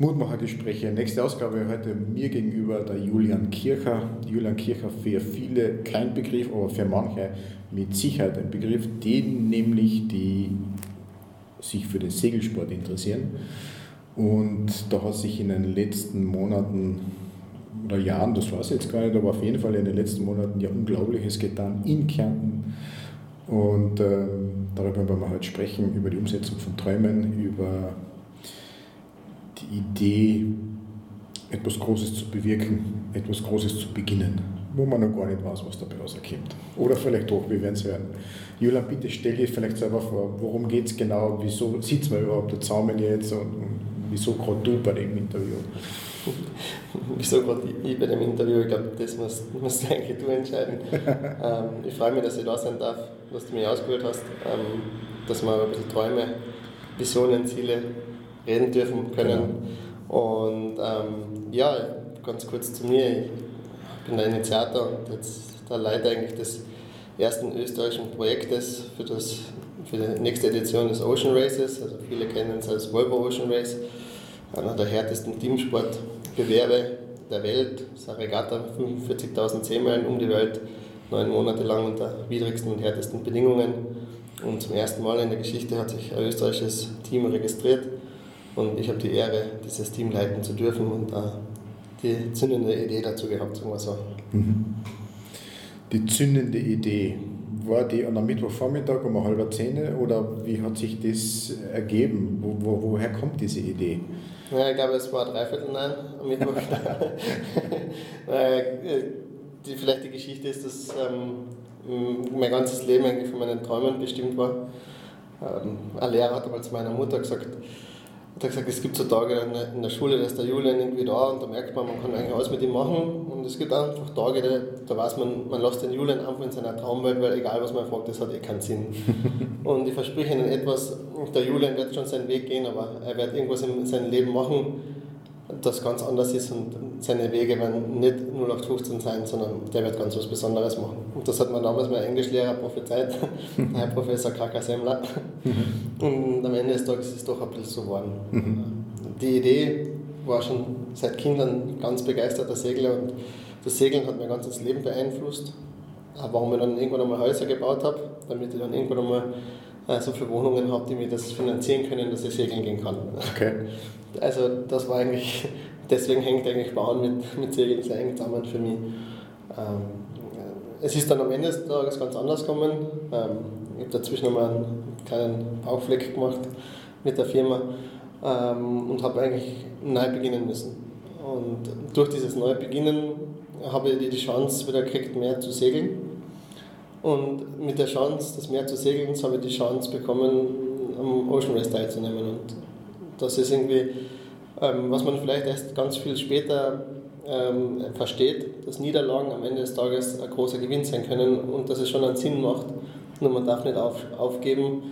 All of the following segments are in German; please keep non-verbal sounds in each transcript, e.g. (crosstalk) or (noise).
Mutmachergespräche. Nächste Ausgabe heute mir gegenüber der Julian Kircher. Julian Kircher für viele kein Begriff, aber für manche mit Sicherheit ein Begriff, die nämlich die sich für den Segelsport interessieren. Und da hat sich in den letzten Monaten oder Jahren, das weiß ich jetzt gar nicht, aber auf jeden Fall in den letzten Monaten ja Unglaubliches getan in Kärnten. Und äh, darüber wollen wir heute sprechen, über die Umsetzung von Träumen, über die Idee, etwas Großes zu bewirken, etwas Großes zu beginnen, wo man noch gar nicht weiß, was dabei rauskommt. Oder vielleicht doch, wir werden es hören. Julian, bitte stell dir vielleicht selber vor, worum geht es genau, wieso sitzen wir überhaupt da zusammen jetzt und, und wieso gerade du bei dem Interview? (laughs) wieso gerade ich bei dem Interview? Ich glaube, das musst, musst (laughs) eigentlich du entscheiden. (laughs) ähm, ich freue mich, dass ich da sein darf, dass du mich ausgewählt hast, ähm, dass wir ein bisschen Träume, Visionen, Ziele reden dürfen können. Genau. Und ähm, ja, ganz kurz zu mir. Ich bin der Initiator und jetzt der Leiter eigentlich des ersten österreichischen Projektes für, das, für die nächste Edition des Ocean Races. Also viele kennen es als Volvo Ocean Race, einer der härtesten Teamsportbewerbe der Welt. Das ist eine Regatta, 45.000 Seemeilen um die Welt, neun Monate lang unter widrigsten und härtesten Bedingungen. Und zum ersten Mal in der Geschichte hat sich ein österreichisches Team registriert. Und ich habe die Ehre, dieses Team leiten zu dürfen und äh, die zündende Idee dazu gehabt, sagen wir so. Mhm. Die zündende Idee, war die an einem Mittwochvormittag um halb zehn oder wie hat sich das ergeben? Wo, wo, woher kommt diese Idee? Ja, ich glaube, es war dreiviertel neun am Mittwoch. (laughs) die, vielleicht die Geschichte ist, dass ähm, mein ganzes Leben eigentlich von meinen Träumen bestimmt war. Ähm, ein Lehrer hat einmal zu meiner Mutter gesagt, hat er gesagt, es gibt so Tage in der Schule, da ist der Julian irgendwie da und da merkt man, man kann eigentlich alles mit ihm machen. Und es gibt einfach Tage, da, da weiß man, man lässt den Julian einfach in seiner Traumwelt, weil egal was man fragt, das hat eh keinen Sinn. (laughs) und ich verspreche Ihnen etwas, der Julian wird schon seinen Weg gehen, aber er wird irgendwas in seinem Leben machen, das ganz anders ist und seine Wege werden nicht 0815 sein, sondern der wird ganz was Besonderes machen. Und das hat mir damals mein Englischlehrer prophezeit, (laughs) Herr Professor Kaka Semmler. Mhm. Und am Ende des Tages ist es doch ein bisschen so geworden. Mhm. Die Idee war schon seit Kindern ganz begeisterter Segler und das Segeln hat mein ganzes Leben beeinflusst. Warum ich dann irgendwann einmal Häuser gebaut habe, damit ich dann irgendwann einmal so viele Wohnungen habe, die mir das finanzieren können, dass ich segeln gehen kann. Okay. Also das war eigentlich, (laughs) deswegen hängt eigentlich Bauen mit, mit Segeln sehr eng zusammen für mich. Ähm, es ist dann am Ende des Tages ganz anders gekommen. Ähm, ich habe dazwischen nochmal einen kleinen Bauchfleck gemacht mit der Firma ähm, und habe eigentlich neu beginnen müssen. Und durch dieses neue Beginnen habe ich die Chance wieder gekriegt, mehr zu segeln. Und mit der Chance, das Meer zu segeln, habe ich die Chance bekommen, am Ocean Race teilzunehmen. Und das ist irgendwie, ähm, was man vielleicht erst ganz viel später ähm, versteht, dass Niederlagen am Ende des Tages ein großer Gewinn sein können und dass es schon einen Sinn macht. Nur man darf nicht auf, aufgeben.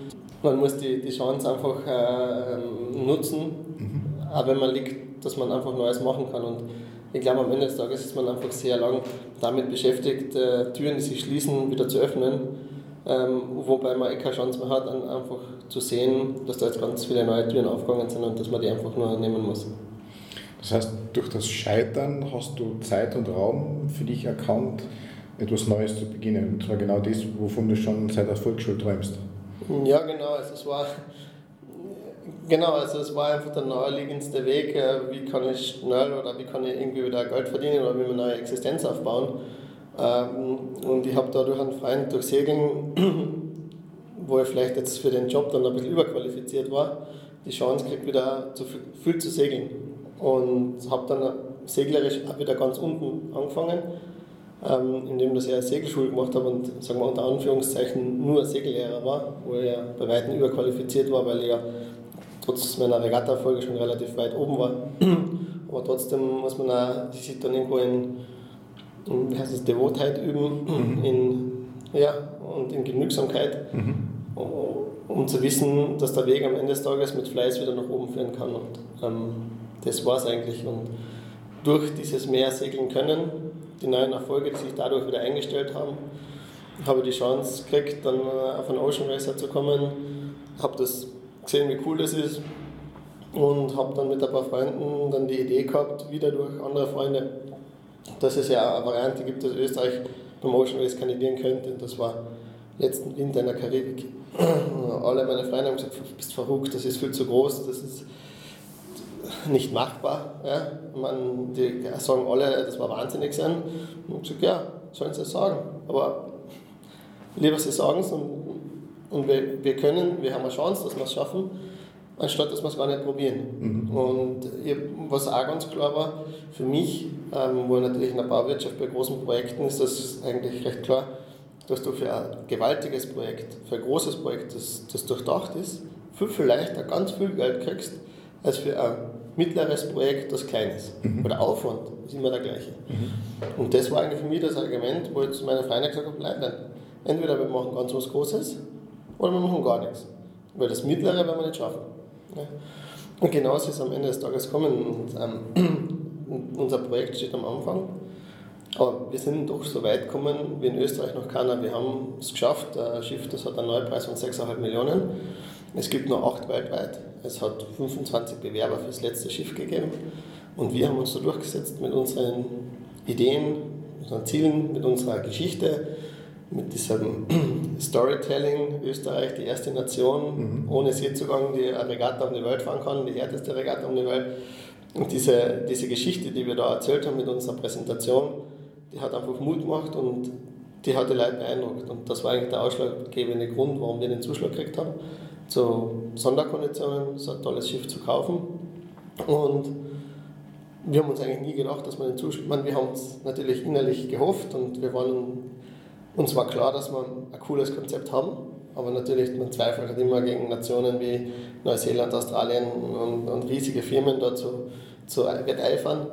Man muss die, die Chance einfach äh, nutzen, mhm. auch wenn man liegt, dass man einfach Neues machen kann. Und ich glaube, am Ende des Tages ist man einfach sehr lang damit beschäftigt, äh, Türen, die sich schließen, wieder zu öffnen ähm, wobei man eh keine Chance mehr hat, einfach zu sehen, dass da jetzt ganz viele neue Türen aufgegangen sind und dass man die einfach nur nehmen muss. Das heißt, durch das Scheitern hast du Zeit und Raum für dich erkannt, etwas Neues zu beginnen. Und zwar genau das, wovon du schon seit der Volksschule träumst. Ja, genau. Also es war, genau, also es war einfach der naheliegendste Weg, äh, wie kann ich schnell oder wie kann ich irgendwie wieder Geld verdienen oder wie eine neue Existenz aufbauen. Ähm, und ich habe dadurch einen Freund durch Segeln, (clears throat) wo ich vielleicht jetzt für den Job dann ein bisschen überqualifiziert war, die Chance gekriegt, wieder zu viel zu segeln. Und habe dann seglerisch auch wieder ganz unten angefangen, ähm, indem ich eine Segelschule gemacht habe und sagen wir unter Anführungszeichen nur Segellehrer war, wo ich ja bei weitem überqualifiziert war, weil ich ja trotz meiner Regatta-Folge schon relativ weit oben war. (clears throat) Aber trotzdem muss man auch sich dann irgendwo in wie heißt es, Devotheit üben mhm. in, ja, und in Genügsamkeit, mhm. um zu wissen, dass der Weg am Ende des Tages mit Fleiß wieder nach oben führen kann. Und ähm, das war es eigentlich. Und durch dieses Meer segeln können, die neuen Erfolge, die sich dadurch wieder eingestellt haben, habe ich die Chance gekriegt, dann äh, auf einen Ocean Racer zu kommen, habe das gesehen, wie cool das ist und habe dann mit ein paar Freunden dann die Idee gehabt, wieder durch andere Freunde, dass es ja eine Variante gibt, dass Österreich beim Ocean Race kandidieren könnte. Das war letzten Winter in der Karibik. Alle meine Freunde haben gesagt, du bist verrückt, das ist viel zu groß, das ist nicht machbar. Ja. Man, die sagen alle, das war wahnsinnig sein. Und ich gesagt, ja, sollen sie es sagen. Aber lieber sie sagen es und, und wir, wir können, wir haben eine Chance, dass wir es schaffen, anstatt dass wir es gar nicht probieren. Mhm. Und was auch ganz klar war, für mich, ähm, wo natürlich in der Bauwirtschaft bei großen Projekten ist, das eigentlich recht klar, dass du für ein gewaltiges Projekt, für ein großes Projekt, das, das durchdacht ist, viel, viel leichter ganz viel Geld kriegst, als für ein mittleres Projekt, das klein ist. Mhm. Aber der Aufwand ist immer der gleiche. Mhm. Und das war eigentlich für mich das Argument, wo ich zu meiner Freundin gesagt habe, nein, nein, entweder wir machen ganz was Großes oder wir machen gar nichts. Weil das Mittlere werden wir nicht schaffen. Ja. Und genauso ist es am Ende des Tages gekommen. Und, ähm, (clears throat) unser Projekt steht am Anfang. Aber wir sind doch so weit gekommen wie in Österreich noch keiner. Wir haben es geschafft. Ein Schiff, das hat einen Neupreis von 6,5 Millionen. Es gibt nur acht weltweit. Es hat 25 Bewerber für das letzte Schiff gegeben. Und wir haben uns da durchgesetzt mit unseren Ideen, mit unseren Zielen, mit unserer Geschichte, mit diesem (clears throat) Storytelling. Österreich, die erste Nation, mhm. ohne Seezugang, die eine Regatta um die Welt fahren kann, die härteste Regatta um die Welt. Und diese, diese Geschichte, die wir da erzählt haben mit unserer Präsentation, die hat einfach Mut gemacht und die hat die Leute beeindruckt. Und das war eigentlich der ausschlaggebende Grund, warum wir den Zuschlag gekriegt haben, zu Sonderkonditionen so ein tolles Schiff zu kaufen. Und wir haben uns eigentlich nie gedacht, dass man den Zuschlag, meine, wir haben es natürlich innerlich gehofft und wir waren, uns war klar, dass wir ein cooles Konzept haben, aber natürlich, man zweifelt halt immer gegen Nationen wie Neuseeland, Australien und, und riesige Firmen dort zu, zu wetteifern.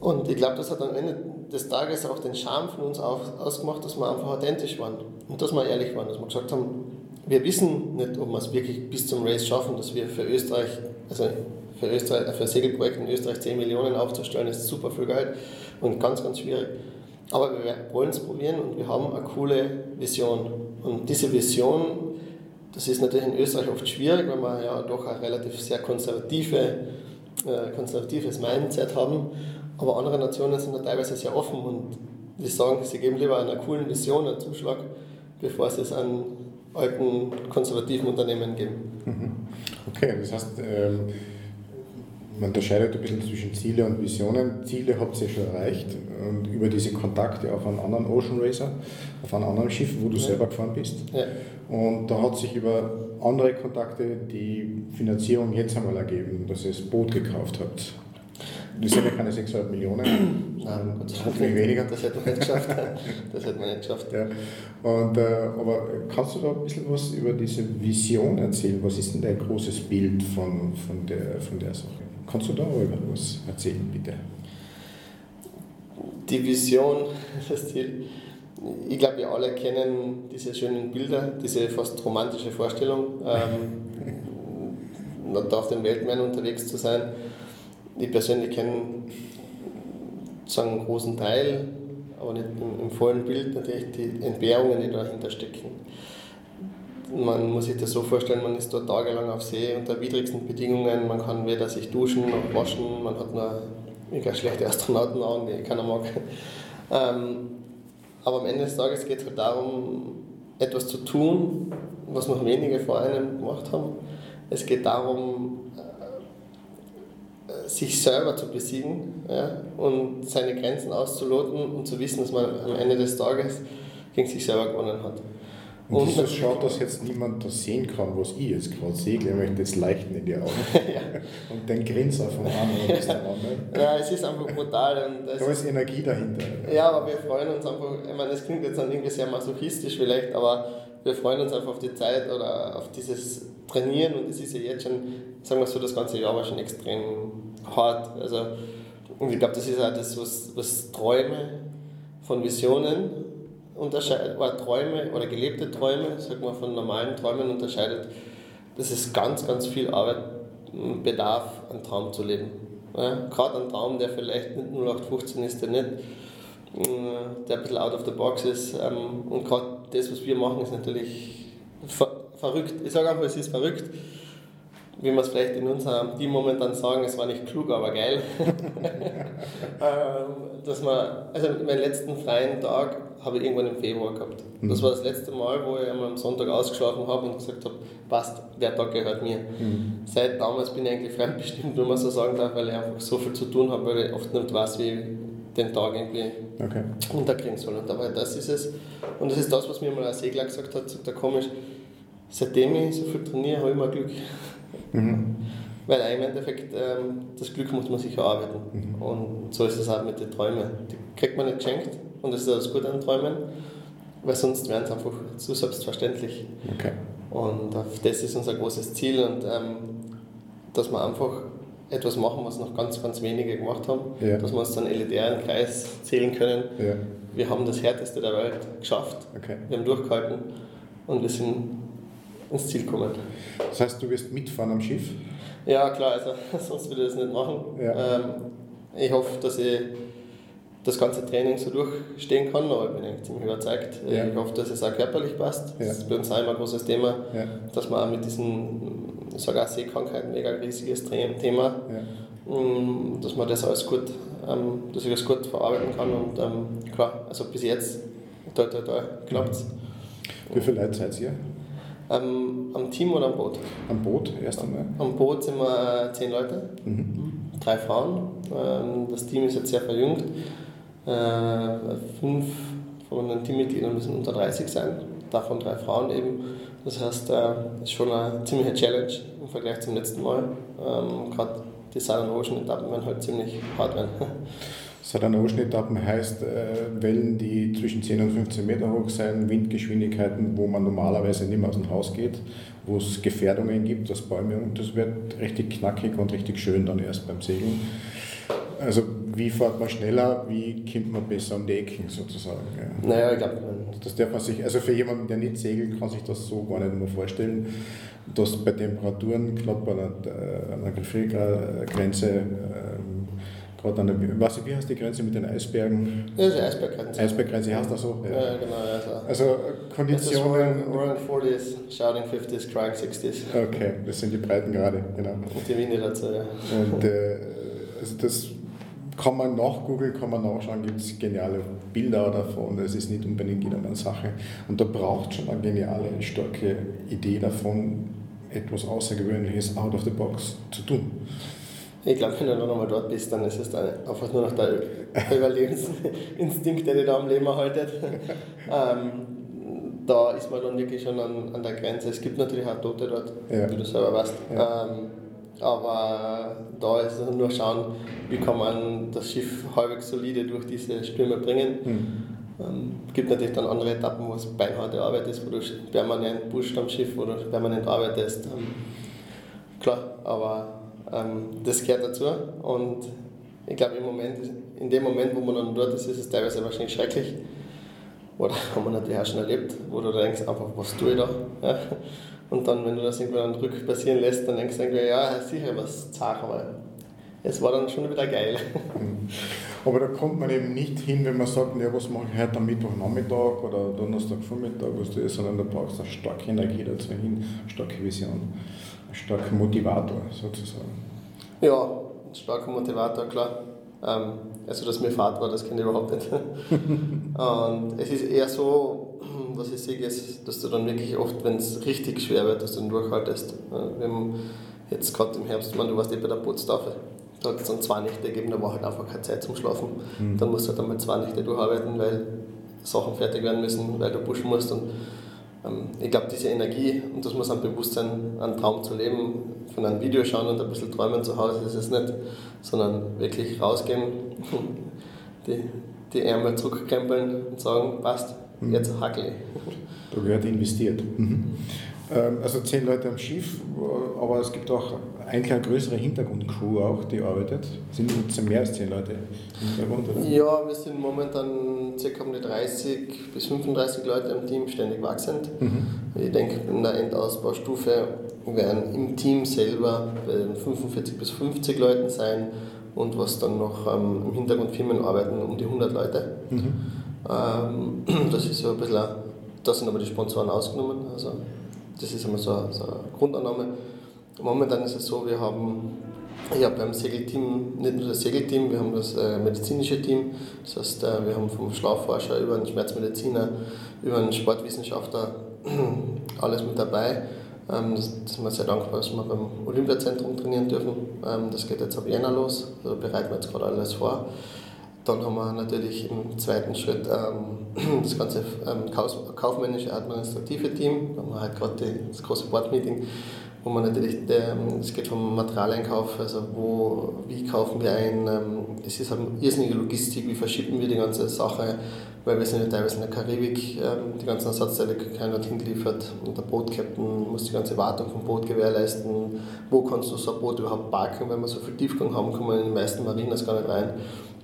Und ich glaube, das hat am Ende des Tages auch den Charme von uns ausgemacht, dass wir einfach authentisch waren und dass wir ehrlich waren, dass wir gesagt haben, wir wissen nicht, ob wir es wirklich bis zum Race schaffen, dass wir für Österreich, also für, Österreich, für ein Segelprojekt in Österreich 10 Millionen aufzustellen, ist super viel Geld und ganz, ganz schwierig. Aber wir wollen es probieren und wir haben eine coole Vision. Und diese Vision, das ist natürlich in Österreich oft schwierig, weil wir ja doch ein relativ sehr konservative, äh, konservatives Mindset haben. Aber andere Nationen sind da teilweise sehr offen und die sagen, sie geben lieber einer coolen Vision einen Zuschlag, bevor sie es an alten konservativen Unternehmen geben. Mhm. Okay, das heißt, ähm, man unterscheidet ein bisschen zwischen Ziele und Visionen. Ziele habt ihr schon erreicht und über diese Kontakte auf einen anderen Ocean Racer, auf einem anderen Schiff, wo du ja. selber gefahren bist. Ja. Und da hat sich über andere Kontakte die Finanzierung jetzt einmal ergeben, dass ihr das Boot gekauft habt. Das sind ja keine 600 Millionen, Nein, hoffentlich weniger. Das hätte man nicht geschafft. (laughs) Das hätte man nicht geschafft. Ja. Und, äh, aber kannst du da ein bisschen was über diese Vision erzählen? Was ist denn dein großes Bild von, von, der, von der Sache? Kannst du darüber was erzählen, bitte? Die Vision, (laughs) das Ziel. Ich glaube, wir alle kennen diese schönen Bilder, diese fast romantische Vorstellung, ähm, (laughs) da auf den Weltmeeren unterwegs zu sein ich persönlich kenne einen großen Teil, aber nicht im, im vollen Bild natürlich die Entbehrungen, die dahinter stecken. Man muss sich das so vorstellen, man ist dort tagelang auf See unter widrigsten Bedingungen, man kann weder sich duschen noch waschen, man hat nur mega schlechte Astronautenaugen, die keiner mag. Ähm, aber am Ende des Tages geht es halt darum, etwas zu tun, was noch wenige vor einem gemacht haben. Es geht darum, sich selber zu besiegen ja, und seine Grenzen auszuloten und zu wissen, dass man am Ende des Tages gegen sich selber gewonnen hat. Und, und das schaut, dass jetzt niemand das sehen kann, was ich jetzt gerade sehe. Ich möchte jetzt leuchten in die Augen. (laughs) ja. Und den Grinser von anderen ist dann auch nicht. Ja, es ist einfach brutal. Und da ist Energie dahinter. Ja, aber wir freuen uns einfach, ich meine, es klingt jetzt dann irgendwie sehr masochistisch vielleicht, aber wir freuen uns einfach auf die Zeit oder auf dieses Trainieren und es ist ja jetzt schon, sagen wir so, das ganze Jahr war schon extrem hart. Also, und ich glaube, das ist auch das, was, was Träume von Visionen unterscheidet, oder Träume oder gelebte Träume, sagen wir, von normalen Träumen unterscheidet, dass es ganz, ganz viel Arbeit bedarf, einen Traum zu leben. Ja, Gerade ein Traum, der vielleicht nicht 0815 ist, der nicht äh, der ein bisschen out of the box ist. Ähm, und gerade das, was wir machen, ist natürlich ver verrückt. Ich sage einfach, es ist verrückt. Wie wir es vielleicht in unserem Team momentan sagen, es war nicht klug, aber geil. (laughs) Ähm, dass man, also meinen letzten freien Tag habe ich irgendwann im Februar gehabt. Mhm. Das war das letzte Mal, wo ich einmal am Sonntag ausgeschlafen habe und gesagt habe, passt, der Tag gehört mir. Mhm. Seit damals bin ich eigentlich fremdbestimmt, wenn man so sagen darf, weil ich einfach so viel zu tun habe, weil ich oft nicht weiß, wie ich den Tag irgendwie okay. unterkriegen soll. Und dabei, das ist es. Und das ist das, was mir mal ein Segler gesagt hat, sagt er komisch, seitdem ich so viel trainiere, habe ich immer Glück. Mhm. Weil im Endeffekt ähm, das Glück muss man sich erarbeiten. Mhm. Und so ist es auch mit den Träumen. Die kriegt man nicht geschenkt und das ist das Gute an Träumen, weil sonst wären es einfach zu selbstverständlich. Okay. Und das ist unser großes Ziel und ähm, dass wir einfach etwas machen, was noch ganz, ganz wenige gemacht haben, ja. dass wir uns dann elitären Kreis zählen können. Ja. Wir haben das Härteste der Welt geschafft, okay. wir haben durchgehalten und wir sind ins Ziel gekommen. Das heißt, du wirst mitfahren am Schiff? Ja, klar, also (laughs) sonst würde ich das nicht machen. Ja. Ähm, ich hoffe, dass ich das ganze Training so durchstehen kann, aber ich bin eigentlich ziemlich überzeugt. Ja. Ich hoffe, dass es auch körperlich passt. Ja. Das ist bei uns auch immer ein großes Thema, ja. dass man auch mit diesen, ich sage auch Sehkrankheiten, mega riesiges Thema, mm, dass man das alles gut, ähm, dass ich das gut verarbeiten kann und ähm, klar, also bis jetzt, da, da, da klappt es. Wie viele Leute seid ihr? Ähm, am Team oder am Boot? Am Boot erst einmal. Am Boot sind wir zehn Leute, mhm. drei Frauen. Ähm, das Team ist jetzt sehr verjüngt. Äh, fünf von den Teammitgliedern müssen unter 30 sein, davon drei Frauen eben. Das heißt, das äh, ist schon eine ziemliche Challenge im Vergleich zum letzten Mal. Ähm, Gerade die Southern Ocean Etappen werden halt ziemlich hart werden. (laughs) Southern Ocean Etappen heißt äh, Wellen, die zwischen 10 und 15 Meter hoch sein, Windgeschwindigkeiten, wo man normalerweise nicht mehr aus dem Haus geht, wo es Gefährdungen gibt, das Bäume und das wird richtig knackig und richtig schön dann erst beim Segeln. Also wie fährt man schneller, wie kommt man besser um die Ecken sozusagen. Ja. Naja, ich glaube, das darf man sich, also für jemanden, der nicht segelt, kann sich das so gar nicht mehr vorstellen, dass bei Temperaturen knapp an einer, einer Gefriergrenze ähm, gerade an der, du, wie heißt die Grenze mit den Eisbergen? Ja, die Eisberggrenze. Eisberggrenze heißt das so? Ja, ja genau. Also, also Konditionen. Roaring 40s, Shouting 50s, Crying 60s. Okay, das sind die Breitengrade, genau. Und die Winde dazu, ja. Und äh, also das kann man nachgoogeln, kann man nachschauen, gibt es geniale Bilder davon. Das ist nicht unbedingt jedermanns Sache. Und da braucht schon eine geniale, starke Idee davon, etwas Außergewöhnliches out of the box zu tun. Ich glaube, wenn du noch einmal dort bist, dann ist es dann einfach nur noch der Überlebensinstinkt, der dich da am Leben erhaltet. (laughs) ähm, da ist man dann wirklich schon an, an der Grenze. Es gibt natürlich auch Tote dort, ja. wie du selber weißt. Ja. Ähm, aber da ist es nur schauen, wie kann man das Schiff halbwegs solide durch diese Stürme bringen. Mhm. Ähm, gibt natürlich dann andere Etappen, wo es beinharte Arbeit ist, wo du permanent pusht am Schiff, du permanent arbeitest. Ähm, klar, aber das gehört dazu. Und ich glaube, im Moment, in dem Moment, wo man dann dort ist, ist es teilweise wahrscheinlich schrecklich. Oder (laughs) haben wir natürlich auch schon erlebt, wo du denkst, einfach, was tue ich da? Ja. Und dann, wenn du das irgendwann rück passieren lässt, dann denkst du ja, sicher was zart, aber es war dann schon wieder geil. Mhm. Aber da kommt man eben nicht hin, wenn man sagt, ja, was mache ich heute am Mittwochnachmittag oder Donnerstagvormittag, was du ist, sondern da brauchst du eine starke Energie dazu hin, eine starke Vision, einen starken Motivator sozusagen. Ja, ein starker Motivator, klar. Ähm, also, dass mir Fahrt war, das kenne ich überhaupt nicht. (laughs) Und es ist eher so, was ich sehe, ist, dass du dann wirklich oft, wenn es richtig schwer wird, dass du dann durchhaltest. Wir haben jetzt gerade im Herbst, man, du warst eh bei der Bootstafel, da hat es dann zwei Nächte gegeben, da war halt einfach keine Zeit zum Schlafen. Mhm. Dann musst du halt einmal zwei Nächte durcharbeiten, weil Sachen fertig werden müssen, weil du pushen musst. Und ähm, ich glaube, diese Energie, und das muss ein Bewusstsein, einen Traum zu leben, von einem Video schauen und ein bisschen träumen zu Hause ist es nicht, sondern wirklich rausgehen, (laughs) die, die Ärmel zurückkrempeln und sagen, passt, Mhm. Jetzt hackel Da wird investiert. Mhm. Ähm, also zehn Leute am Schiff, aber es gibt auch eigentlich eine größere Hintergrundcrew auch, die arbeitet. Sind mehr als zehn Leute im Hintergrund, oder? Ja, wir sind momentan ca. um die 30 bis 35 Leute im Team, ständig wachsend. Mhm. Ich denke, in der Endausbaustufe werden im Team selber bei 45 bis 50 Leuten sein und was dann noch ähm, im Hintergrund Firmen arbeiten, um die 100 Leute. Mhm. Ähm, (clears throat) das ist ja ein bisschen, da sind aber die Sponsoren ausgenommen. Also das ist immer so, so eine Grundannahme. Momentan ist es so, wir haben ja, beim Segelteam, nicht nur das Segelteam, wir haben das äh, medizinische Team. Das heißt, äh, wir haben vom Schlafforscher über einen Schmerzmediziner, über einen Sportwissenschaftler (clears throat) alles mit dabei. Ähm, das, das sind wir sehr dankbar, dass wir beim Olympiazentrum trainieren dürfen. Ähm, das geht jetzt ab Jänner los, da bereiten wir jetzt gerade alles vor. Dann haben wir natürlich im zweiten Schritt ähm, (clears throat) das ganze ähm, kaufmännische, administrative Team. Da haben wir halt gerade das große Board-Meeting wo man natürlich, es geht vom Materialeinkauf, also wo, wie kaufen wir ein, ähm, es ist eine irrsinnige Logistik, wie verschippen wir die ganze Sache, weil wir sind ja teilweise in der Karibik, ähm, die ganzen Ersatzteile keiner dort hingeliefert und der Bootcaptain muss die ganze Wartung vom Boot gewährleisten, wo kannst du so ein Boot überhaupt parken, wenn wir so viel Tiefgang haben, kommen wir in den meisten Marinas gar nicht rein.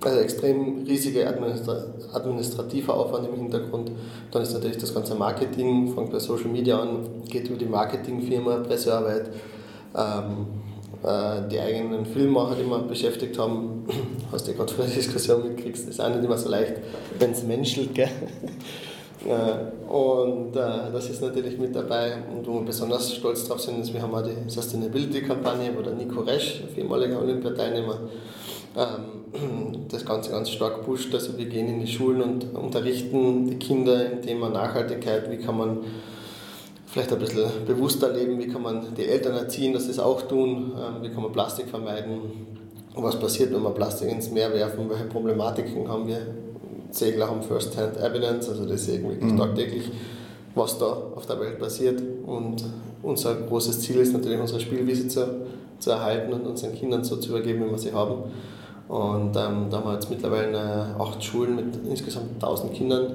Also extrem riesiger administra administrativer Aufwand im Hintergrund. Dann ist natürlich das ganze Marketing, fängt bei Social Media an, geht über die Marketingfirma, Pressearbeit, ähm, äh, die eigenen Filmmacher, die wir beschäftigt haben. (clears throat) Hast du ja gerade vor der Diskussion mitkriegst, ist auch nicht immer so leicht, wenn es menschelt. Gell? (laughs) Äh, und äh, das ist natürlich mit dabei. Und wo wir besonders stolz drauf sind, ist, wir haben auch die Sustainability-Kampagne, wo der Nico Resch, ehemaliger Olympiateilnehmer, ähm, (clears throat) das Ganze ganz stark pusht. Also wir gehen in die Schulen und unterrichten die Kinder im Thema Nachhaltigkeit, wie kann man vielleicht ein bisschen bewusster leben, wie kann man die Eltern erziehen, dass sie es auch tun, ähm, wie kann man Plastik vermeiden, was passiert, wenn wir Plastik ins Meer werfen, welche Problematiken haben wir. Segler haben First-Hand Evidence, also das sehen wirklich mhm. tagtäglich, was da auf der Welt passiert. Und unser großes Ziel ist natürlich, unsere Spielwiese zu, zu erhalten und unseren Kindern so zu übergeben, wie wir sie haben. Und ähm, da haben wir jetzt mittlerweile acht Schulen mit insgesamt 1000 Kindern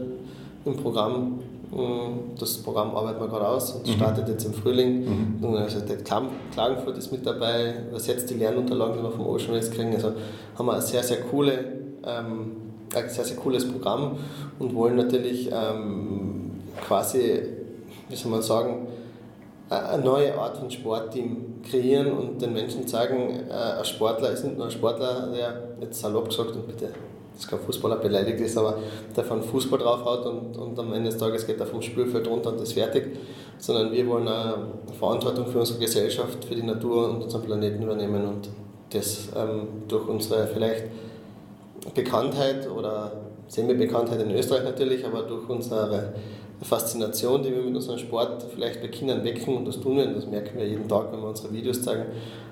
im Programm. Mm, das Programm arbeiten wir gerade aus und mhm. startet jetzt im Frühling. Mhm. Also der Klagenfurt ist mit dabei, übersetzt die Lernunterlagen, die wir vom Ocean Race kriegen. Also haben wir eine sehr, sehr coole, ähm, ein sehr, sehr cooles Programm und wollen natürlich ähm, quasi, wie soll man sagen, eine neue Art von Sportteam kreieren und den Menschen zeigen, äh, ein Sportler ist nicht nur ein Sportler, der jetzt salopp gesagt und bitte, dass kein Fußballer beleidigt ist, aber der von Fußball draufhaut und, und am Ende des Tages geht er vom Spielfeld runter und ist fertig, sondern wir wollen eine Verantwortung für unsere Gesellschaft, für die Natur und unseren Planeten übernehmen und das ähm, durch unsere vielleicht Bekanntheit oder Semi-Bekanntheit in Österreich natürlich, aber durch unsere Faszination, die wir mit unserem Sport vielleicht bei Kindern wecken, und das tun wir, und das merken wir jeden Tag, wenn wir unsere Videos zeigen,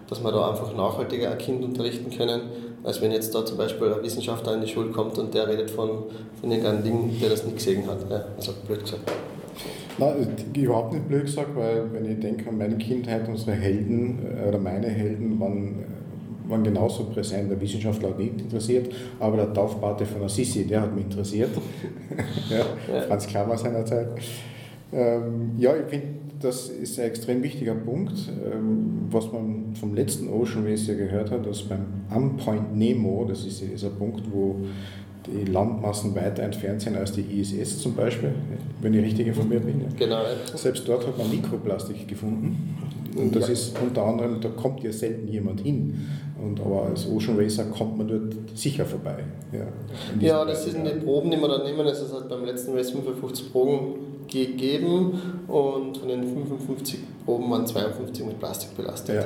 dass wir da einfach nachhaltiger ein Kind unterrichten können, als wenn jetzt da zum Beispiel ein Wissenschaftler in die Schule kommt und der redet von, von irgendeinem Ding, der das nicht gesehen hat. Ja? Also blöd gesagt. Nein, überhaupt nicht blöd gesagt, weil wenn ich denke an meine Kindheit, unsere Helden äh, oder meine Helden waren waren genauso präsent. Der Wissenschaftler hat nicht interessiert, aber der Taufpate von Assisi, der hat mich interessiert. (laughs) ja, ja. Franz Klammer seinerzeit. Ähm, ja, ich finde, das ist ein extrem wichtiger Punkt, ähm, was man vom letzten Ocean Race ja gehört hat, dass beim Unpoint Nemo, das ist dieser Punkt, wo die Landmassen weiter entfernt sind als die ISS zum Beispiel, wenn ich richtig informiert bin. Genau. Selbst dort hat man Mikroplastik gefunden. Und das ja. ist unter anderem, da kommt ja selten jemand hin. Und, aber als Ocean Racer kommt man dort sicher vorbei. Ja, ja das sind die Proben, die wir dann nehmen. Es hat beim letzten Race 55 Proben gegeben und von den 55 Proben waren 52 mit Plastik belastet. Ja,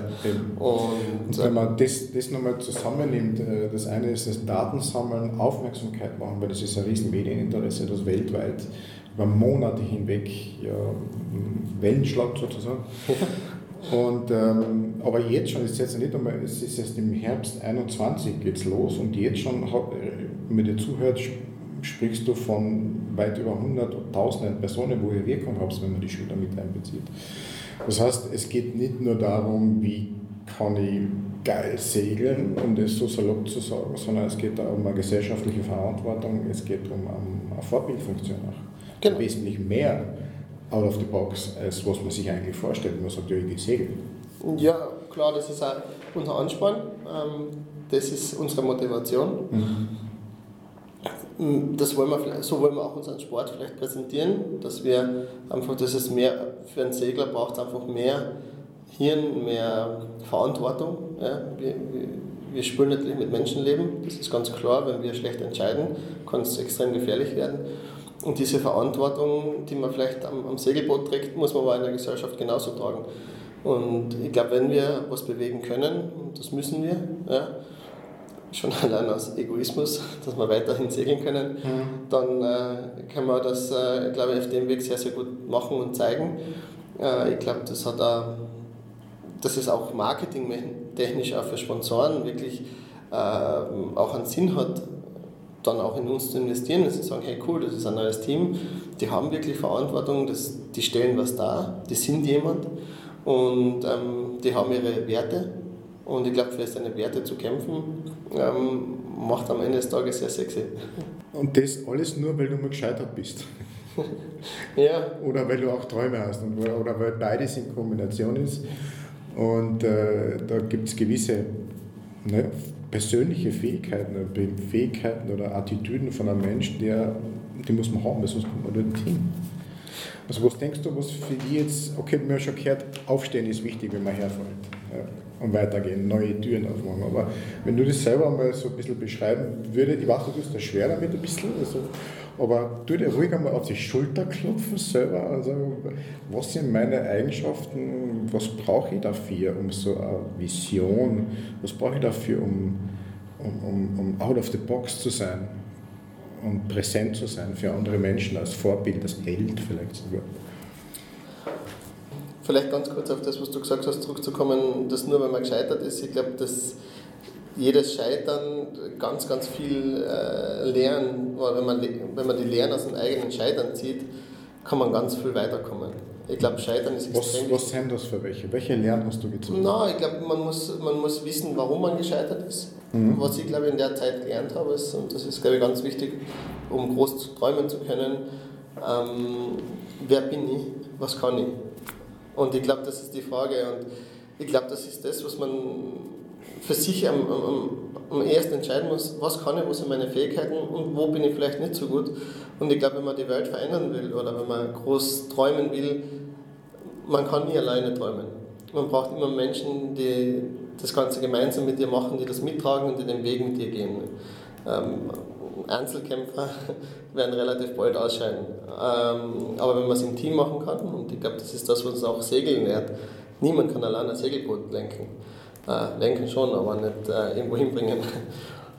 und, und, wenn man das, das nochmal zusammennimmt, äh, das eine ist das Datensammeln, Aufmerksamkeit machen, weil das ist ein riesen Medieninteresse, das weltweit über Monate hinweg ja, Wellenschlag sozusagen. (laughs) Und, ähm, aber jetzt schon, ist jetzt nicht einmal, es ist erst im Herbst 21 geht's los und jetzt schon, wenn man dir zuhört, sprichst du von weit über 100.000 Personen, wo ihr Wirkung habt, wenn man die Schüler mit einbezieht. Das heißt, es geht nicht nur darum, wie kann ich geil segeln, um das so salopp zu sagen, sondern es geht um eine gesellschaftliche Verantwortung, es geht um eine Vorbildfunktion auch. Genau. Wesentlich mehr out of the box, als was man sich eigentlich vorstellt. Man sagt, ja, ich gehe segeln. Ja, klar, das ist auch unser Ansporn. Ähm, das ist unsere Motivation. Mhm. Das wollen wir, so wollen wir auch unseren Sport vielleicht präsentieren, dass wir einfach, dass es mehr, für einen Segler braucht es einfach mehr Hirn, mehr Verantwortung. Ja, wir, wir, wir spielen natürlich mit Menschenleben, das ist ganz klar. Wenn wir schlecht entscheiden, kann es extrem gefährlich werden. Und diese Verantwortung, die man vielleicht am, am, Segelboot trägt, muss man aber in der Gesellschaft genauso tragen. Und ich glaube, wenn wir was bewegen können, und das müssen wir, ja, schon (laughs) allein aus Egoismus, dass wir weiterhin segeln können, mhm. dann äh, können wir das, äh, glaube ich, auf dem Weg sehr, sehr gut machen und zeigen. Äh, ich glaube, das hat auch, dass es auch marketingtechnisch auch für Sponsoren wirklich äh, auch einen Sinn hat, dann auch in uns zu investieren, dass sie sagen, hey cool, das ist ein neues Team, die haben wirklich Verantwortung, das, die stellen was dar, die sind jemand und ähm, die haben ihre Werte und ich glaube, für seine Werte zu kämpfen, ähm, macht am Ende des Tages sehr sexy. Und das alles nur, weil du mal gescheitert bist. (laughs) ja. Oder weil du auch Träume hast und, oder weil beides in Kombination ist. Und äh, da gibt es gewisse ne, persönliche Fähigkeiten, Fähigkeiten oder Attitüden von einem Menschen, der, die muss man haben, sonst kommt man nicht hin. Also was denkst du, was für die jetzt, okay, wir haben schon gehört, Aufstehen ist wichtig, wenn man herfällt. Ja und weitergehen, neue Türen aufmachen. Aber wenn du das selber mal so ein bisschen beschreiben würdest, ich weiß, du tust da schwer damit ein bisschen, also, aber tu dir ruhig einmal auf die Schulter klopfen selber, also was sind meine Eigenschaften, was brauche ich dafür, um so eine Vision, was brauche ich dafür, um, um, um, um out of the box zu sein und präsent zu sein für andere Menschen als Vorbild, als Held vielleicht sogar. Vielleicht ganz kurz auf das, was du gesagt hast, zurückzukommen, dass nur wenn man gescheitert ist, ich glaube, dass jedes Scheitern ganz, ganz viel äh, lernen, weil wenn man, wenn man die Lehren aus dem eigenen Scheitern zieht, kann man ganz viel weiterkommen. Ich glaube, Scheitern ist extrem Was, was sind das für welche? Welche Lehren hast du gezogen? Na, ich glaube, man muss, man muss wissen, warum man gescheitert ist. Mhm. Was ich, glaube in der Zeit gelernt habe, ist, und das ist, glaube ich, ganz wichtig, um groß träumen zu können, ähm, wer bin ich, was kann ich? Und ich glaube, das ist die Frage. Und ich glaube, das ist das, was man für sich am, am, am ersten entscheiden muss, was kann ich, was sind meine Fähigkeiten und wo bin ich vielleicht nicht so gut. Und ich glaube, wenn man die Welt verändern will oder wenn man groß träumen will, man kann nie alleine träumen. Man braucht immer Menschen, die das Ganze gemeinsam mit dir machen, die das mittragen und die den Weg mit dir gehen. Ähm, Einzelkämpfer (laughs) werden relativ bald ausscheiden. Ähm, aber wenn man es im Team machen kann, und ich glaube, das ist das, was uns auch Segeln lehrt, niemand kann allein ein Segelboot lenken. Äh, lenken schon, aber nicht äh, irgendwo hinbringen. (laughs)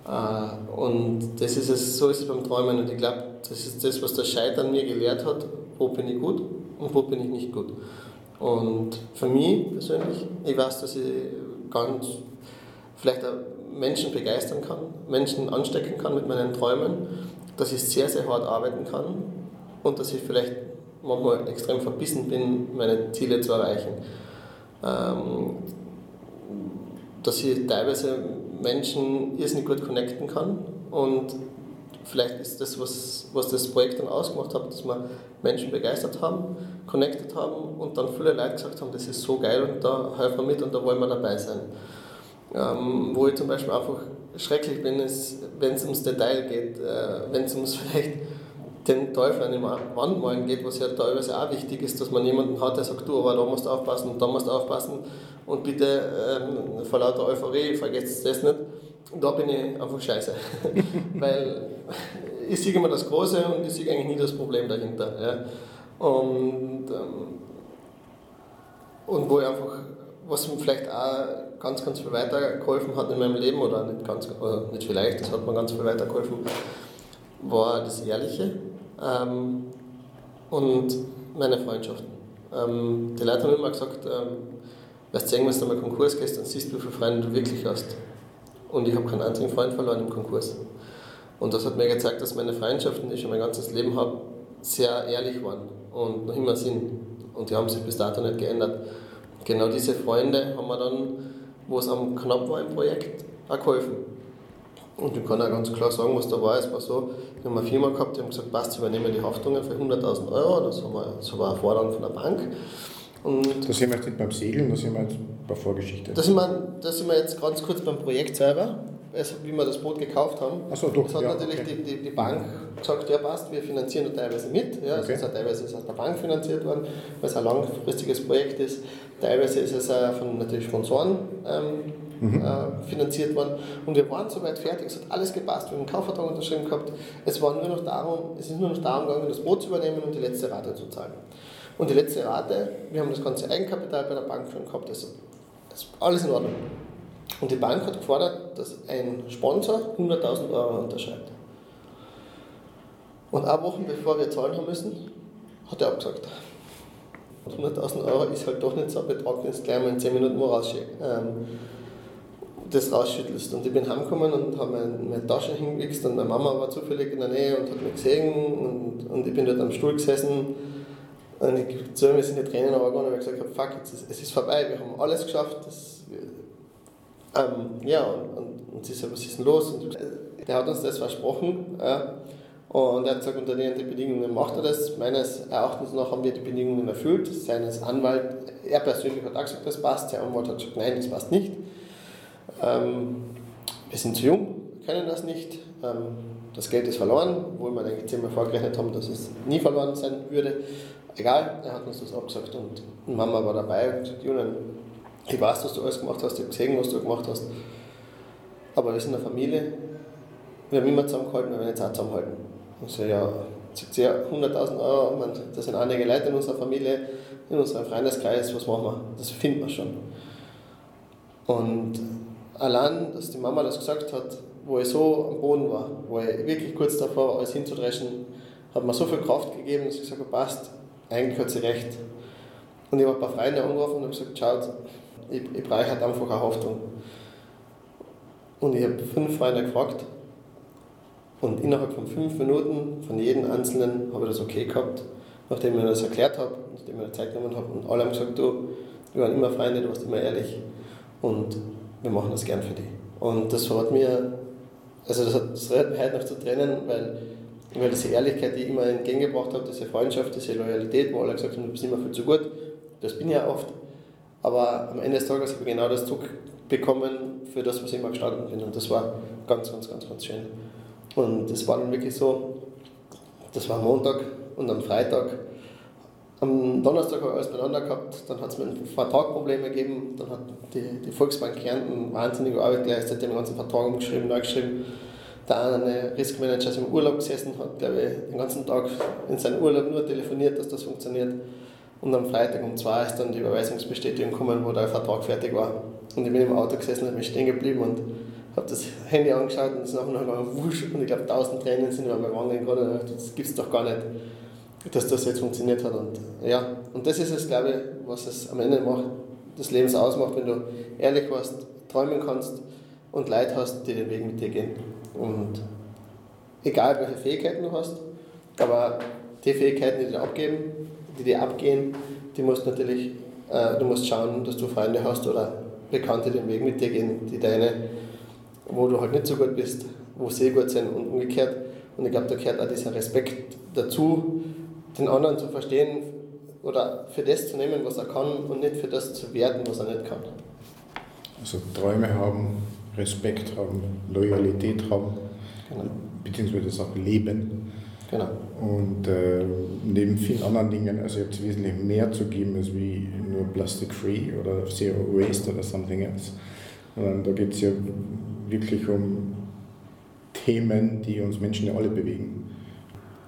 Äh, und das ist es, so ist es beim Träumen und ich glaube, das ist das, was das Scheitern mir gelehrt hat, wo bin ich gut und wo bin ich nicht gut. Und für mich persönlich, ich weiß, dass ich ganz vielleicht Menschen begeistern kann, Menschen anstecken kann mit meinen Träumen, dass ich sehr, sehr hart arbeiten kann und dass ich vielleicht manchmal extrem verbissen bin, meine Ziele zu erreichen. Ähm, dass ich teilweise Menschen irrsinnig gut connecten kann und vielleicht ist das, was, was das Projekt dann ausgemacht hat, dass wir Menschen begeistert haben, connected haben und dann viele Leute gesagt haben, das ist so geil und da helfen wir mit und da wollen wir dabei sein. Ähm, wo ich zum Beispiel einfach schrecklich bin, ist, wenn es ums Detail geht, äh, wenn es ums (laughs) vielleicht den Teufel an die Wand malen geht, was ja teilweise auch wichtig ist, dass man jemanden hat, der sagt, du, aber da musst du aufpassen und da musst du aufpassen und bitte ähm, vor lauter Euphorie vergesst das nicht. Da bin ich einfach scheiße. (laughs) Weil ich sehe immer das Große und ich sehe eigentlich nie das Problem dahinter. Ja. Und, ähm, und wo ich einfach, was vielleicht auch ganz, ganz viel weitergeholfen hat in meinem Leben, oder nicht ganz, oder nicht vielleicht, das hat mir ganz viel weitergeholfen, war das Ehrliche ähm, und meine Freundschaften. Ähm, die Leute haben immer gesagt, ähm, weißt du, wenn du mal Konkurs gehst, dann siehst du, wie viele Freunde du wirklich hast. Und ich habe keinen einzigen Freund verloren im Konkurs. Und das hat mir gezeigt, dass meine Freundschaften, die ich schon mein ganzes Leben habe, sehr ehrlich waren und noch immer sind. Und die haben sich bis dato nicht geändert. Genau diese Freunde haben wir dann wo es am knapp war im Projekt, auch geholfen. Und ich kann auch ganz klar sagen, was da war. Es war so, wir haben eine Firma gehabt, die haben gesagt, passt, wir übernehmen die Haftungen für 100.000 Euro. Das, wir, das war eine Forderung von der Bank. Und da sind wir jetzt nicht beim Segeln, da sind wir jetzt bei Vorgeschichte. Da sind wir, da sind wir jetzt ganz kurz beim Projekt selber also wie wir das Boot gekauft haben. Ach so, doch, das hat ja, natürlich okay. die, die, die, Bank gesagt, ja passt, wir finanzieren da teilweise mit. Ja, also okay. es ist teilweise ist aus der Bank finanziert worden, weil es ein langfristiges Projekt ist. Teilweise ist es auch von natürlich Sponsoren ähm, mhm. äh, finanziert worden. Und wir waren soweit fertig, es hat alles gepasst, wir haben einen Kaufvertrag unterschrieben gehabt. Es, war nur noch darum, es ist nur noch darum gegangen, das Boot zu übernehmen und die letzte Rate zu zahlen. Und die letzte Rate, wir haben das ganze Eigenkapital bei der Bank schon gehabt, also ist alles in Ordnung. Und die Bank hat gefordert, dass ein Sponsor 100.000 Euro unterschreibt. Und eine Woche bevor wir zahlen haben müssen, hat er abgesagt. 100.000 Euro ist halt doch nicht so ein Betrag, den du gleich mal in 10 Minuten mal ähm, das rausschüttelst. Und ich bin heimgekommen und habe meine, Tasche hingewichst und meine Mama war zufällig in der Nähe und hat mich gesehen und, und ich bin dort am Stuhl gesessen und ich zu mir sind die Tränen runtergegangen und ich gesagt habe, fuck, jetzt ist, es ist vorbei, wir haben alles geschafft. Das, ähm, ja, und, und, und sie sagt, was ist denn los? Und der hat uns das versprochen. Ja. Und er hat gesagt, unter den Bedingungen macht er das. Meines Erachtens nach haben wir die Bedingungen erfüllt. Seines Anwalt, er persönlich hat auch gesagt, das passt. Der Anwalt hat gesagt, nein, das passt nicht. Ähm, wir sind zu jung, können das nicht. Ähm, das Geld ist verloren, obwohl wir eigentlich zehnmal vorgerechnet haben, dass es nie verloren sein würde. Egal, er hat uns das abgesagt und Mama war dabei und gesagt, Julian, ich weiß, was du alles gemacht hast, ich habe gesehen, was du gemacht hast. Aber wir sind eine Familie, wir haben immer zusammengehalten, wir werden jetzt auch zusammenhalten. Ich so, ja, sagt ja, 100.000 Euro, man, das sind einige Leute in unserer Familie, in unserem Freundeskreis, was machen wir? Das finden wir schon. Und allein, dass die Mama das gesagt hat, wo ich so am Boden war, wo ich wirklich kurz davor war, alles hinzudreschen, hat mir so viel Kraft gegeben, dass ich gesagt habe, passt, eigentlich hat sie recht. Und ich habe ein paar Freunde angerufen und habe gesagt, schaut, ich, ich brauche halt einfach eine Haftung. Und ich habe fünf Freunde gefragt und innerhalb von fünf Minuten von jedem Einzelnen habe ich das okay gehabt, nachdem ich das erklärt habe, nachdem ich mir Zeit genommen habe. Und alle haben gesagt, du, wir waren immer Freunde, du warst immer ehrlich und wir machen das gern für dich. Und das hat mir, also das, hat, das rät mir heute noch zu trennen, weil, weil diese Ehrlichkeit, die ich immer entgegengebracht habe, diese Freundschaft, diese Loyalität, wo alle gesagt haben, du bist immer viel zu gut, das bin ich ja oft. Aber am Ende des Tages habe ich genau das zurückbekommen für das, was ich immer gestanden bin. Und das war ganz, ganz, ganz, ganz schön. Und es war dann wirklich so, das war Montag und am Freitag. Am Donnerstag habe ich alles beieinander gehabt, dann hat es mir ein Vertragprobleme gegeben, dann hat die, die Volksbank Kärnten wahnsinnige Arbeit geleistet, den ganzen Vertrag umgeschrieben, neu geschrieben. Der eine Riskmanager ist im Urlaub gesessen, hat, glaube ich, den ganzen Tag in seinem Urlaub nur telefoniert, dass das funktioniert. Und am Freitag um zwei ist dann die Überweisungsbestätigung gekommen, wo der Vertrag fertig war. Und ich bin im Auto gesessen und bin stehen geblieben und habe das Handy angeschaut und es ist nachher noch wusch und ich glaube tausend Tränen sind über meine Wangen gerade und dachte, das gibt es doch gar nicht, dass das jetzt funktioniert hat. Und ja, und das ist es, glaube ich, was es am Ende macht, des Lebens ausmacht, wenn du ehrlich warst, träumen kannst und Leute hast, die den Weg mit dir gehen. Und egal welche Fähigkeiten du hast, aber die Fähigkeiten, die dir abgeben, die dir abgehen, die musst natürlich, äh, du musst schauen, dass du Freunde hast oder Bekannte, die den Weg mit dir gehen, die deine wo du halt nicht so gut bist, wo sie gut sind und umgekehrt. Und ich glaube, da gehört auch dieser Respekt dazu, den anderen zu verstehen oder für das zu nehmen, was er kann und nicht für das zu werten, was er nicht kann. Also Träume haben, Respekt haben, Loyalität haben, genau. beziehungsweise auch leben. Genau. Und äh, neben vielen anderen Dingen, also ihr habt wesentlich mehr zu geben als wie nur Plastic Free oder Zero Waste oder something else. Sondern da geht es ja wirklich um Themen, die uns Menschen ja alle bewegen.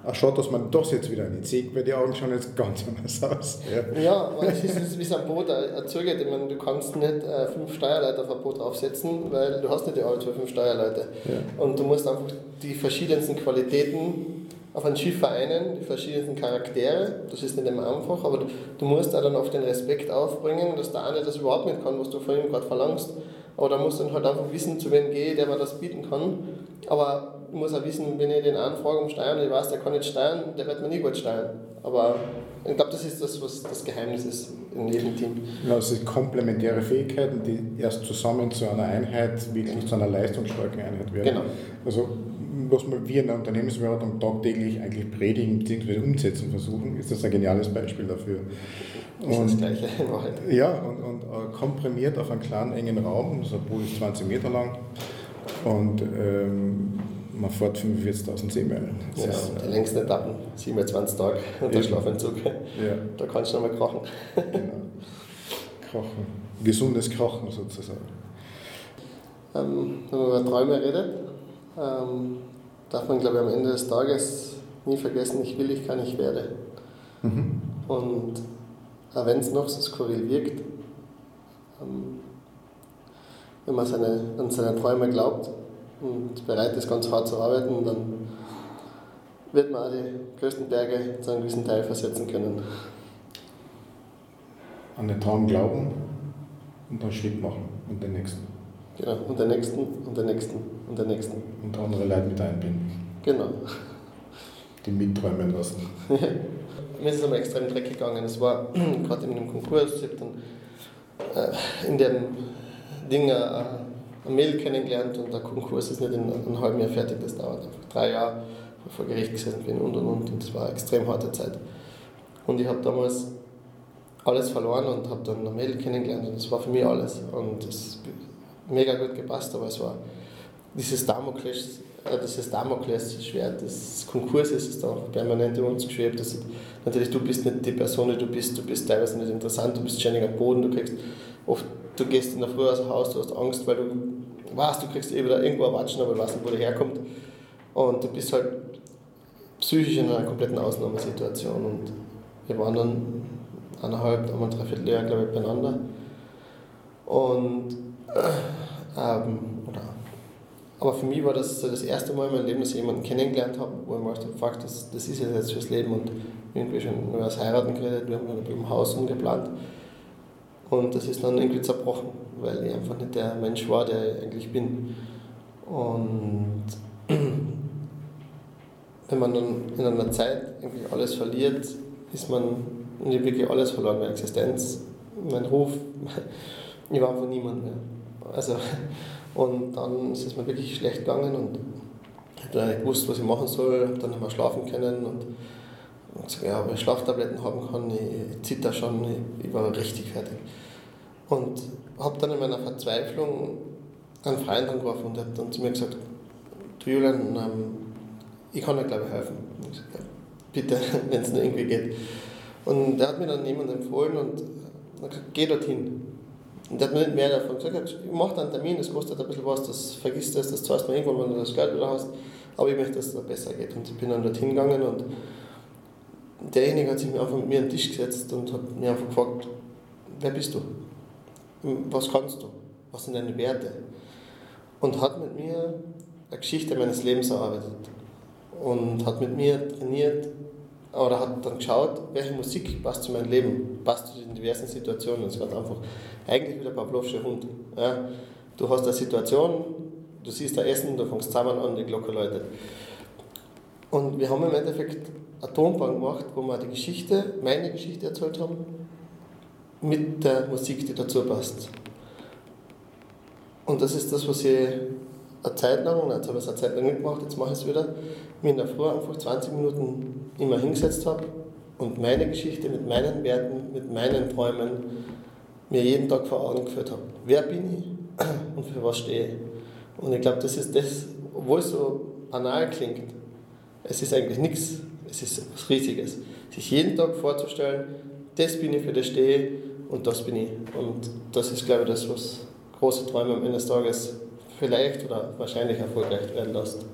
Ach, schaut, dass man das jetzt wieder nicht sieht, weil die Augen schauen jetzt ganz anders aus. Ja, ja es ist wie so ein Boot erzögert. Ich meine, du kannst nicht äh, fünf Steuerleiter auf ein Boot aufsetzen, weil du hast nicht die alle für fünf Steuerleiter. Ja. Und du musst einfach die verschiedensten Qualitäten auf ein Schiff vereinen, die verschiedensten Charaktere. Das ist nicht immer einfach, aber du, du musst auch dann auf den Respekt aufbringen, dass der eine das überhaupt nicht kann, was du von ihm gerade verlangst. Aber da muss dann halt einfach wissen, zu wem gehe, der mir das bieten kann. Aber ich muss auch wissen, wenn ich den anfrage um Steuern ich weiß, der kann nicht steuern, der wird mir nie gut steuern. Aber ich glaube, das ist das, was das Geheimnis ist in jedem Team. Ja, es sind komplementäre Fähigkeiten, die erst zusammen zu einer Einheit, wirklich zu einer leistungsstarken Einheit werden. Genau. Also was wir in der Unternehmensberatung tagtäglich eigentlich predigen bzw. umsetzen versuchen, ist das ein geniales Beispiel dafür. Und, das ist das Gleiche in Wahrheit. Ja, und, und äh, komprimiert auf einen kleinen engen Raum, das Pool ist 20 Meter lang und ähm, man fährt 45.000 Seemeilen. Ja, ist, die längsten Etappen, 27 Tage und der Schlafentzug. Ja. Da kannst du nochmal krachen. genau. Krachen. Gesundes Krachen sozusagen. Ähm, wenn man über Träume redet, ähm, darf man, glaube ich, am Ende des Tages nie vergessen, ich will, ich kann, ich werde. Mhm. Und auch wenn es noch so skurril wirkt, ähm, wenn man seine, an seine Träume glaubt und bereit ist, ganz hart zu arbeiten, dann wird man auch die größten Berge zu einem gewissen Teil versetzen können. An den Traum glauben und dann Schritt machen und den nächsten. Genau, und den nächsten und den nächsten und den nächsten. Und andere Leute mit einbinden. Genau. Die mitträumen lassen. (laughs) Mir ist es einmal extrem dreckig gegangen. Es war (clears throat) gerade in einem Konkurs, ich habe dann äh, in dem Ding äh, ein Mädel kennengelernt und der Konkurs ist nicht in einem halben Jahr fertig, das dauert einfach drei Jahre, wo ich vor Gericht gesessen bin und und und. Und es war eine extrem harte Zeit. Und ich habe damals alles verloren und habe dann ein Mädel kennengelernt und das war für mich alles. Und es mega gut gepasst, aber es war dieses Damokles, äh, dieses Damoklesschwert des Konkurses ist da permanent in uns geschwebt. Das, natürlich, du bist nicht die Person, die du bist, du bist teilweise nicht interessant, du bist ständig am Boden, du kriegst oft, du gehst in der Früh aus dem Haus, du hast Angst, weil du weißt, du kriegst eh wieder irgendwo erwatschen, aber du weißt nicht, wo der herkommt. Und du bist halt psychisch in einer kompletten Ausnahmesituation. Und wir waren dann eineinhalb, einmal dreiviertel Jahre, glaube ich, beieinander. Und ähm, oder, aber für mich war das das erste Mal in meinem Leben, dass ich jemanden kennengelernt habe, wo ich mir gedacht habe, das, das ist jetzt fürs Leben und irgendwie schon über das Heiraten geredet, wir haben dann im Haus umgeplant. Und das ist dann irgendwie zerbrochen, weil ich einfach nicht der Mensch war, der ich eigentlich bin. Und (clears throat) wenn man dann in einer Zeit irgendwie alles verliert, ist man wirklich alles verloren, meine Existenz, mein Ruf. Ich war einfach niemand mehr. Also, und dann ist es mir wirklich schlecht gegangen und ich habe dann nicht gewusst, was ich machen soll, habe dann nicht mehr schlafen können und, und gesagt, ja, ob ich Schlaftabletten haben kann, ich, ich zitter schon, ich, ich, war richtig fertig. Und habe dann in meiner Verzweiflung einen Freund angerufen und hat dann zu mir gesagt, du Julian, ähm, ich kann dir glaube ich helfen. Ich gesagt, ja, bitte, (laughs) wenn es nur irgendwie geht. Und er hat mir dann jemand empfohlen und hat gesagt, geh dorthin. Und der hat mir nicht mehr davon gesagt, ich mache da einen Termin, das kostet ein bisschen was, das vergisst das, das zahlst du irgendwann, wenn du das Geld wieder hast. Aber ich möchte, dass es da besser geht. Und ich bin dann dorthin gegangen und derjenige hat sich einfach mit mir an den Tisch gesetzt und hat mir einfach gefragt, wer bist du? Was kannst du? Was sind deine Werte? Und hat mit mir eine Geschichte meines Lebens erarbeitet. Und hat mit mir trainiert, oder hat dann geschaut, welche Musik passt zu meinem Leben, passt zu den diversen Situationen. Es war einfach eigentlich wie der Pavlovsche Hund. Ja. Du hast eine Situation, du siehst da Essen, du fängst zusammen an, die Glocke läutet. Und wir haben im Endeffekt eine Tonbahn gemacht, wo wir die Geschichte, meine Geschichte erzählt haben, mit der Musik, die dazu passt. Und das ist das, was ich eine Zeit lang, jetzt habe ich es eine Zeit lang gemacht, jetzt mache ich es wieder, mir in der Früh einfach 20 Minuten immer hingesetzt habe und meine Geschichte mit meinen Werten, mit meinen Träumen mir jeden Tag vor Augen geführt habe. Wer bin ich (clears throat) und für was stehe ich? Und ich glaube, das ist das, obwohl es so banal klingt, es ist eigentlich nichts, es ist was Riesiges. Sich jeden Tag vorzustellen, das bin ich, für das stehe und das bin ich. Und das ist, glaube ich, das, was große Träume am Ende des Tages vielleicht oder wahrscheinlich erfolgreich werden lässt.